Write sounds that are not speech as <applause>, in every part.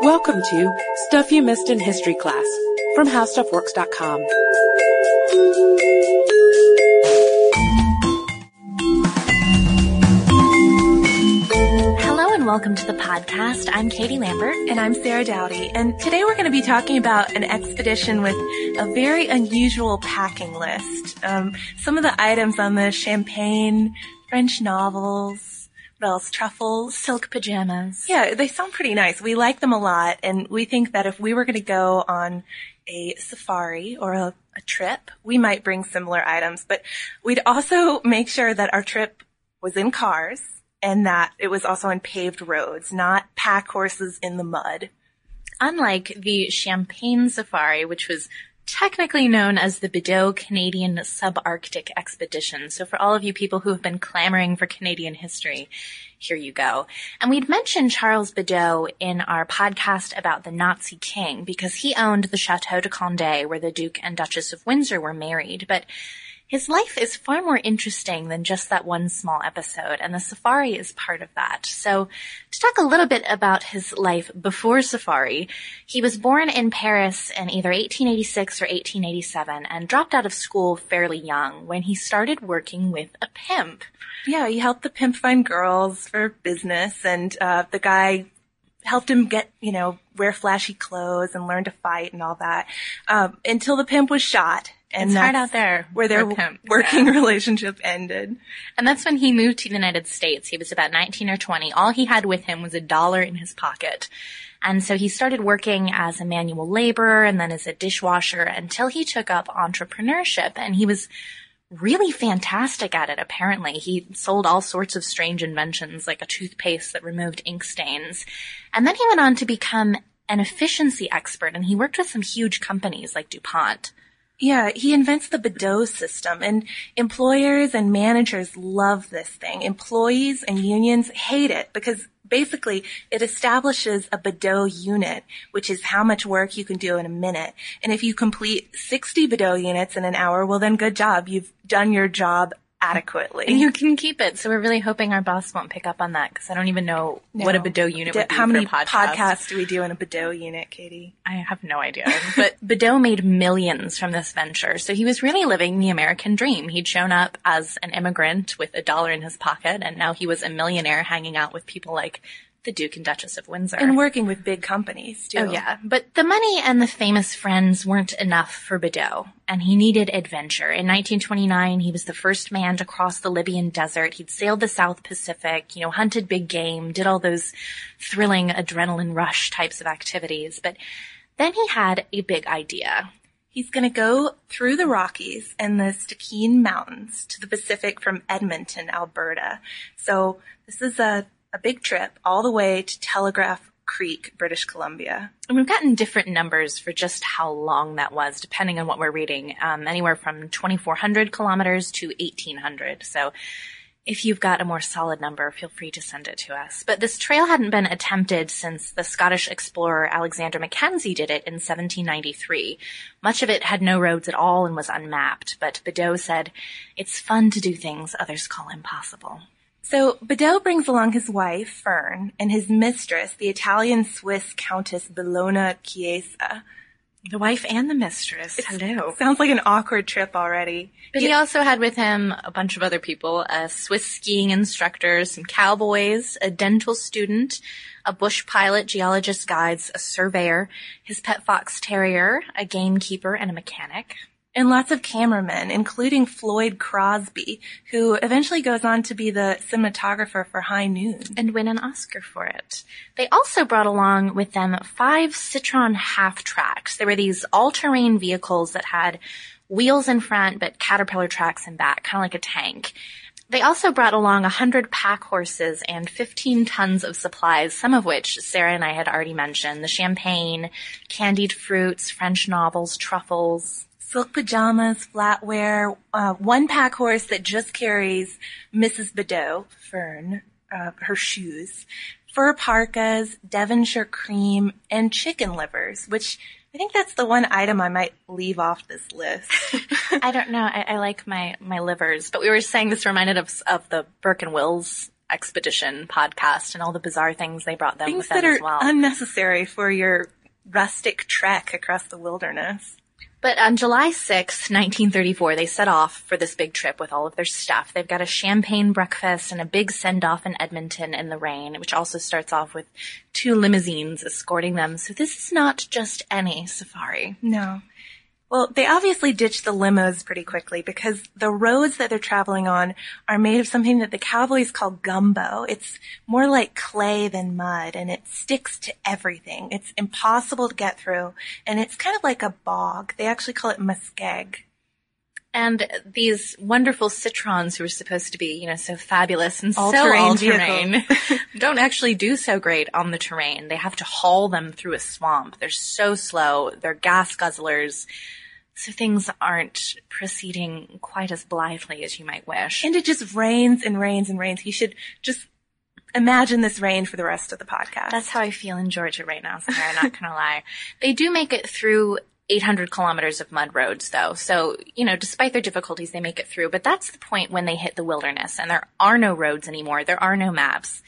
Welcome to Stuff You Missed in History Class from HowStuffWorks.com. Hello and welcome to the podcast. I'm Katie Lambert. And I'm Sarah Dowdy. And today we're going to be talking about an expedition with a very unusual packing list. Um, some of the items on the champagne, French novels, Truffles. Silk pajamas. Yeah, they sound pretty nice. We like them a lot. And we think that if we were going to go on a safari or a, a trip, we might bring similar items. But we'd also make sure that our trip was in cars and that it was also on paved roads, not pack horses in the mud. Unlike the Champagne Safari, which was technically known as the Bedaux Canadian Subarctic Expedition. So for all of you people who have been clamoring for Canadian history, here you go. And we'd mentioned Charles Bedaux in our podcast about the Nazi king because he owned the Chateau de Candé where the Duke and Duchess of Windsor were married. But his life is far more interesting than just that one small episode, and the safari is part of that. So, to talk a little bit about his life before safari, he was born in Paris in either 1886 or 1887 and dropped out of school fairly young when he started working with a pimp. Yeah, he helped the pimp find girls for business, and uh, the guy helped him get, you know, wear flashy clothes and learn to fight and all that, um, until the pimp was shot and it's hard out there where their working yeah. <laughs> relationship ended. And that's when he moved to the United States. He was about 19 or 20. All he had with him was a dollar in his pocket. And so he started working as a manual laborer and then as a dishwasher until he took up entrepreneurship and he was really fantastic at it apparently. He sold all sorts of strange inventions like a toothpaste that removed ink stains. And then he went on to become an efficiency expert and he worked with some huge companies like DuPont. Yeah, he invents the Bedaux system and employers and managers love this thing. Employees and unions hate it because basically it establishes a Bedaux unit, which is how much work you can do in a minute. And if you complete 60 Bedaux units in an hour, well then good job. You've done your job adequately. And you can keep it. So we're really hoping our boss won't pick up on that because I don't even know no. what a Bedaux unit would be How many podcast. podcasts do we do in a Bedaux unit, Katie? I have no idea. but <laughs> Bedaux made millions from this venture. So he was really living the American dream. He'd shown up as an immigrant with a dollar in his pocket and now he was a millionaire hanging out with people like the Duke and Duchess of Windsor. And working with big companies too. Oh yeah. But the money and the famous friends weren't enough for Bedaux, and he needed adventure. In 1929, he was the first man to cross the Libyan desert. He'd sailed the South Pacific, you know, hunted big game, did all those thrilling adrenaline rush types of activities. But then he had a big idea. He's going to go through the Rockies and the Stikine Mountains to the Pacific from Edmonton, Alberta. So this is a a big trip all the way to Telegraph Creek, British Columbia. And we've gotten different numbers for just how long that was, depending on what we're reading. Um, anywhere from 2,400 kilometers to 1,800. So if you've got a more solid number, feel free to send it to us. But this trail hadn't been attempted since the Scottish explorer Alexander Mackenzie did it in 1793. Much of it had no roads at all and was unmapped, but Bedaux said, it's fun to do things others call impossible. So Bedaux brings along his wife, Fern, and his mistress, the Italian-Swiss Countess Bellona Chiesa. The wife and the mistress. It's, Hello. Sounds like an awkward trip already. But he also had with him a bunch of other people, a Swiss skiing instructor, some cowboys, a dental student, a bush pilot, geologist guides, a surveyor, his pet fox terrier, a gamekeeper, and a mechanic and lots of cameramen, including Floyd Crosby, who eventually goes on to be the cinematographer for High Noon. And win an Oscar for it. They also brought along with them five Citroen half tracks. They were these all-terrain vehicles that had wheels in front, but caterpillar tracks in back, kind of like a tank. They also brought along a hundred pack horses and 15 tons of supplies, some of which Sarah and I had already mentioned. The champagne, candied fruits, French novels, truffles, silk pajamas, flatware, uh, one pack horse that just carries Mrs. Bedaux, Fern, uh, her shoes, fur parkas, Devonshire cream, and chicken livers, which I think that's the one item I might leave off this list. <laughs> I don't know. I, I, like my, my livers, but we were saying this reminded us of, of the Burke and Wills expedition podcast and all the bizarre things they brought them Things with them that are as well. unnecessary for your rustic trek across the wilderness. But on July sixth, 1934, they set off for this big trip with all of their stuff. They've got a champagne breakfast and a big send off in Edmonton in the rain, which also starts off with two limousines escorting them. So this is not just any safari. No. Well, they obviously ditched the limos pretty quickly because the roads that they're traveling on are made of something that the cowboys call gumbo. It's more like clay than mud and it sticks to everything. It's impossible to get through and it's kind of like a bog. They actually call it muskeg. And these wonderful Citroens who are supposed to be, you know, so fabulous and so All-terrain all-terrain <laughs> don't actually do so great on the terrain. They have to haul them through a swamp. They're so slow. They're gas guzzlers. So things aren't proceeding quite as blithely as you might wish. And it just rains and rains and rains. You should just imagine this rain for the rest of the podcast. That's how I feel in Georgia right now, Sarah, I'm not gonna lie. They do make it through 800 kilometers of mud roads though. So, you know, despite their difficulties, they make it through. But that's the point when they hit the wilderness and there are no roads anymore. There are no maps.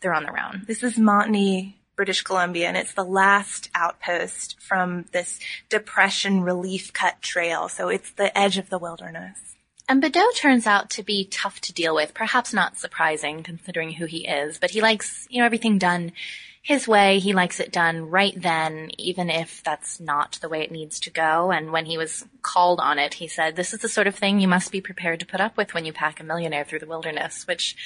They're on their own. This is Montney, British Columbia, and it's the last outpost from this depression relief cut trail. So it's the edge of the wilderness. And Bedaux turns out to be tough to deal with, perhaps not surprising considering who he is, but he likes, you know, everything done his way. He likes it done right then, even if that's not the way it needs to go. And when he was called on it, he said, this is the sort of thing you must be prepared to put up with when you pack a millionaire through the wilderness, which,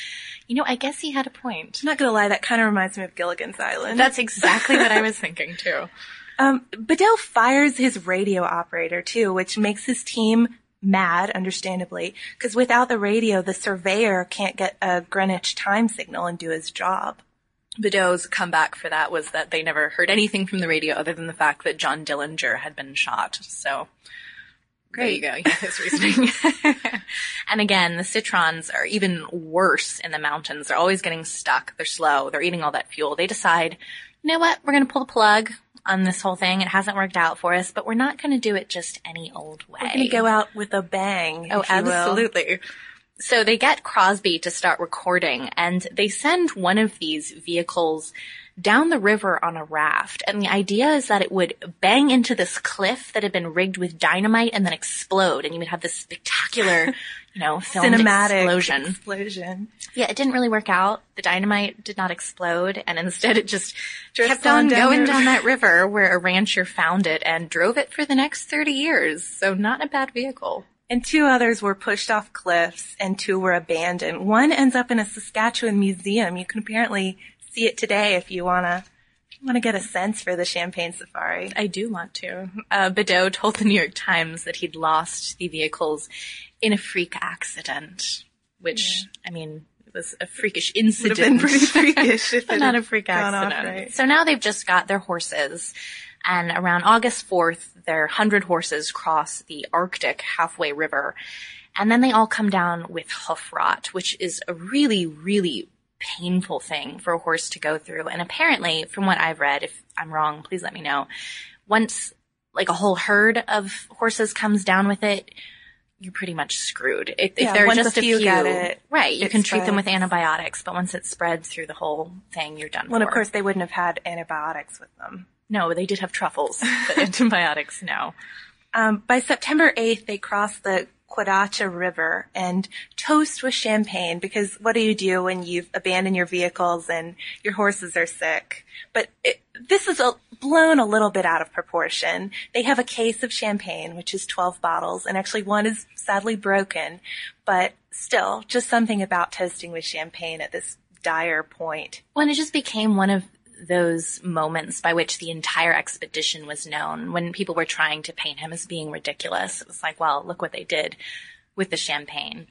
you know, I guess he had a point. I'm not gonna lie, that kind of reminds me of Gilligan's Island. That's exactly what I was thinking too. <laughs> Um, Bedaux fires his radio operator too, which makes his team mad, understandably, because without the radio, the surveyor can't get a Greenwich time signal and do his job. Bedaux's comeback for that was that they never heard anything from the radio other than the fact that John Dillinger had been shot. So Great. there you go. Yeah, <laughs> his reasoning. <laughs> and again, the Citroens are even worse in the mountains. They're always getting stuck. They're slow. They're eating all that fuel. They decide, you know what? We're going to pull the plug on this whole thing. It hasn't worked out for us, but we're not going to do it just any old way. We're gonna go out with a bang. Oh, if you will. absolutely. So they get Crosby to start recording and they send one of these vehicles down the river on a raft. And the idea is that it would bang into this cliff that had been rigged with dynamite and then explode. And you would have this spectacular, <laughs> you know, Cinematic explosion. explosion. Yeah, it didn't really work out. The dynamite did not explode, and instead it just Drifted kept on on down going down that river where a rancher found it and drove it for the next 30 years. So not a bad vehicle. And two others were pushed off cliffs and two were abandoned. One ends up in a Saskatchewan museum. You can apparently see it today if you wanna, wanna get a sense for the Champagne Safari. I do want to. Uh, Bedaux told the New York Times that he'd lost the vehicles in a freak accident, which, I mean, it was a freakish Would have incident. been pretty freakish <laughs> if but it not had a freak gone off accident. right. So now they've just got their horses. And around August 4th, their 100 horses cross the Arctic halfway river. And then they all come down with hoof rot, which is a really, really painful thing for a horse to go through. And apparently, from what I've read, if I'm wrong, please let me know. Once like a whole herd of horses comes down with it, you're pretty much screwed. If, if Yeah, there are just a few few, it, right, you can treat them with antibiotics, but once it spreads through the whole thing, you're done Well, for. of course they wouldn't have had antibiotics with them. No, they did have truffles, but <laughs> antibiotics, no. Um, by September 8th, they crossed the Kwadacha River and toast with champagne because what do you do when you've abandoned your vehicles and your horses are sick? But it, this is a, blown a little bit out of proportion. They have a case of champagne, which is 12 bottles, and actually one is sadly broken, but still, just something about toasting with champagne at this dire point. Well, it just became one of those moments by which the entire expedition was known when people were trying to paint him as being ridiculous. It was like, well, look what they did with the champagne.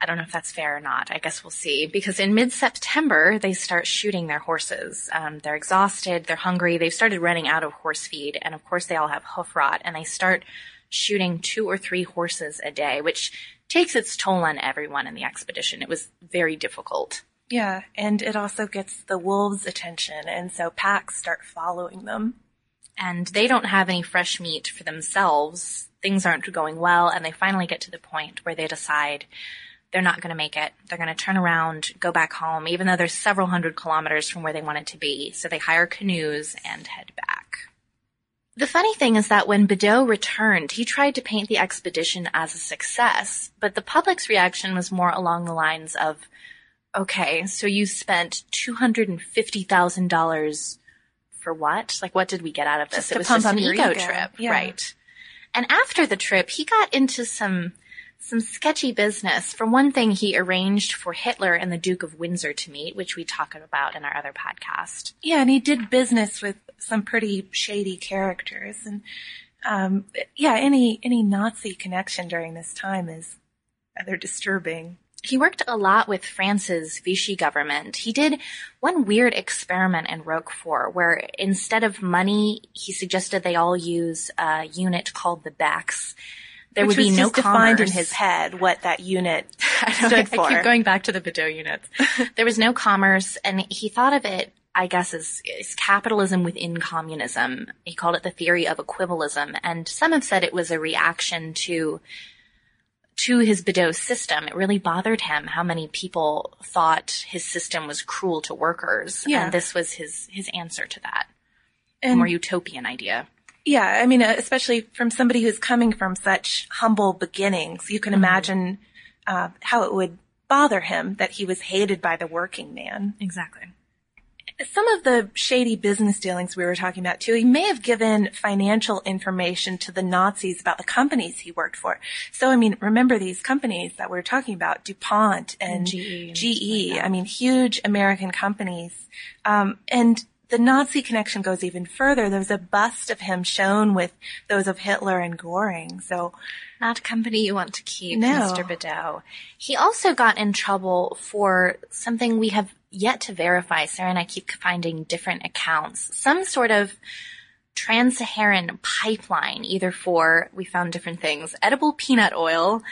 I don't know if that's fair or not. I guess we'll see. Because in mid-September, they start shooting their horses. Um, they're exhausted. They're hungry. They've started running out of horse feed. And of course, they all have hoof rot. And they start shooting two or three horses a day, which takes its toll on everyone in the expedition. It was very difficult. Yeah, and it also gets the wolves' attention, and so packs start following them. and they don't have any fresh meat for themselves. Things aren't going well, and they finally get to the point where they decide they're not going to make it. They're going to turn around, go back home, even though they're several hundred kilometers from where they wanted to be. So they hire canoes and head back. The funny thing is that when Bedaux returned, he tried to paint the expedition as a success, but the public's reaction was more along the lines of, okay, so you spent $250,000 for what? Like, what did we get out of this? Just it was just an ego ego. trip, Yeah. right? And after the trip, he got into some some sketchy business. For one thing, he arranged for Hitler and the Duke of Windsor to meet, which we talk about in our other podcast. Yeah, and he did business with some pretty shady characters, and um, yeah, any any Nazi connection during this time is rather disturbing. He worked a lot with France's Vichy government. He did one weird experiment in Roquefort where instead of money, he suggested they all use a unit called the Bex. There Which would be no defined in his head what that unit <laughs> <laughs> I stood I for. keep going back to the Bedaux units. <laughs> there was no commerce, and he thought of it, I guess, as, as capitalism within communism. He called it the theory of equivalism, and some have said it was a reaction to to his Bedaux system. It really bothered him how many people thought his system was cruel to workers, Yeah. and this was his his answer to that. A And- more utopian idea. Yeah, I mean, uh, especially from somebody who's coming from such humble beginnings, you can imagine uh, how it would bother him that he was hated by the working man. Exactly. Some of the shady business dealings we were talking about too, he may have given financial information to the Nazis about the companies he worked for. So, I mean, remember these companies that we are talking about, DuPont and GE and GE. like. I mean, huge American companies. Um, and the Nazi connection goes even further. There's a bust of him shown with those of Hitler and Goring. So, Not company you want to keep, No. Mr. Bedaux. He also got in trouble for something we have yet to verify. Sarah and I keep finding different accounts. Some sort of trans-Saharan pipeline, either for, we found different things, edible peanut oil,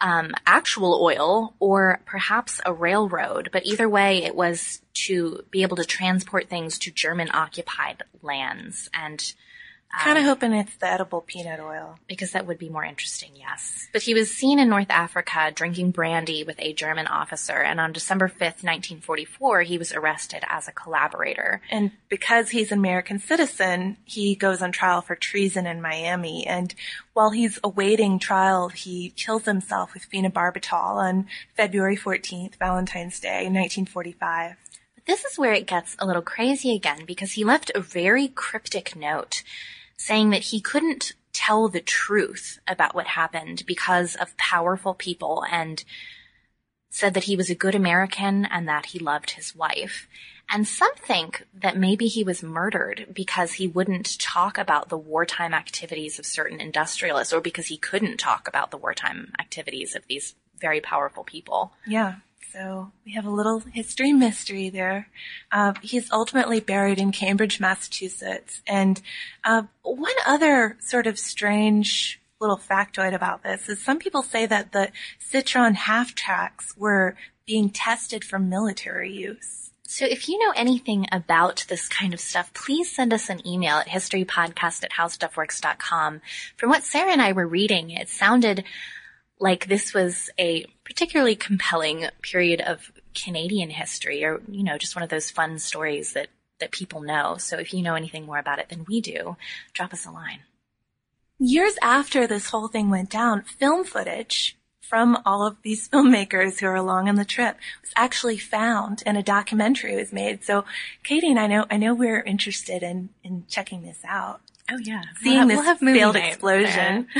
um, actual oil, or perhaps a railroad. But either way, it was to be able to transport things to German occupied lands. And kind of um, hoping it's the edible peanut oil. because that would be more interesting, yes. But he was seen in North Africa drinking brandy with a German officer, and on December 5th, 1944, he was arrested as a collaborator. And because he's an American citizen, he goes on trial for treason in Miami. And while he's awaiting trial, he kills himself with phenobarbital on February 14th, Valentine's Day, 1945. But this is where it gets a little crazy again, because he left a very cryptic note saying that he couldn't tell the truth about what happened because of powerful people and said that he was a good American and that he loved his wife. And some think that maybe he was murdered because he wouldn't talk about the wartime activities of certain industrialists or because he couldn't talk about the wartime activities of these very powerful people. Yeah. So we have a little history mystery there. Uh, he's ultimately buried in Cambridge, Massachusetts. And uh, one other sort of strange little factoid about this is some people say that the Citroen half tracks were being tested for military use. So if you know anything about this kind of stuff, please send us an email at historypodcast at howstuffworks.com. From what Sarah and I were reading, it sounded like this was a particularly compelling period of Canadian history or, you know, just one of those fun stories that, that people know. So if you know anything more about it than we do, drop us a line. Years after this whole thing went down, film footage from all of these <laughs> filmmakers who are along on the trip was actually found and a documentary was made. So Katie and I know, I know we're interested in, in checking this out. Oh yeah. Seeing this failed explosion. <laughs>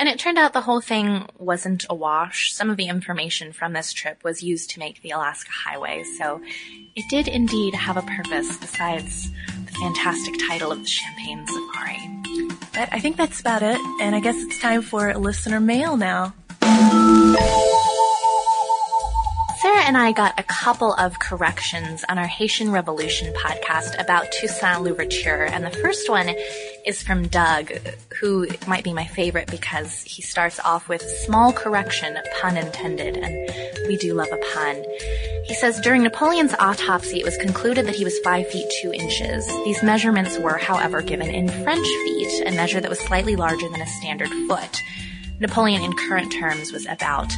And it turned out the whole thing wasn't a wash. Some of the information from this trip was used to make the Alaska Highway, so it did indeed have a purpose besides the fantastic title of the Champagne Safari. But I think that's about it. And I guess it's time for listener mail now. And I got a couple of corrections on our Haitian Revolution podcast about Toussaint Louverture, and the first one is from Doug, who might be my favorite because he starts off with small correction, pun intended, and we do love a pun. He says, during Napoleon's autopsy, it was concluded that he was 5 feet 2 inches. These measurements were, however, given in French feet, a measure that was slightly larger than a standard foot. Napoleon in current terms was about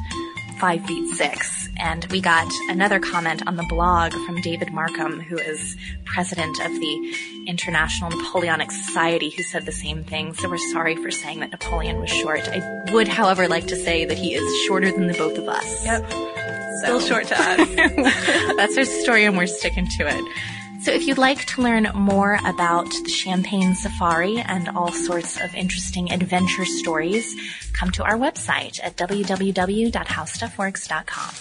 five feet six. And we got another comment on the blog from David Markham, who is president of the International Napoleonic Society, who said the same thing. So we're sorry for saying that Napoleon was short. I would, however, like to say that he is shorter than the both of us. Yep. Still short to <laughs> us. That's our story and we're sticking to it. So if you'd like to learn more about the Champagne Safari and all sorts of interesting adventure stories, come to our website at www.howstuffworks.com.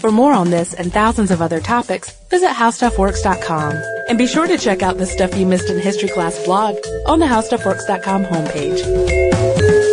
For more on this and thousands of other topics, visit howstuffworks.com. And be sure to check out the Stuff You Missed in History Class blog on the howstuffworks.com homepage.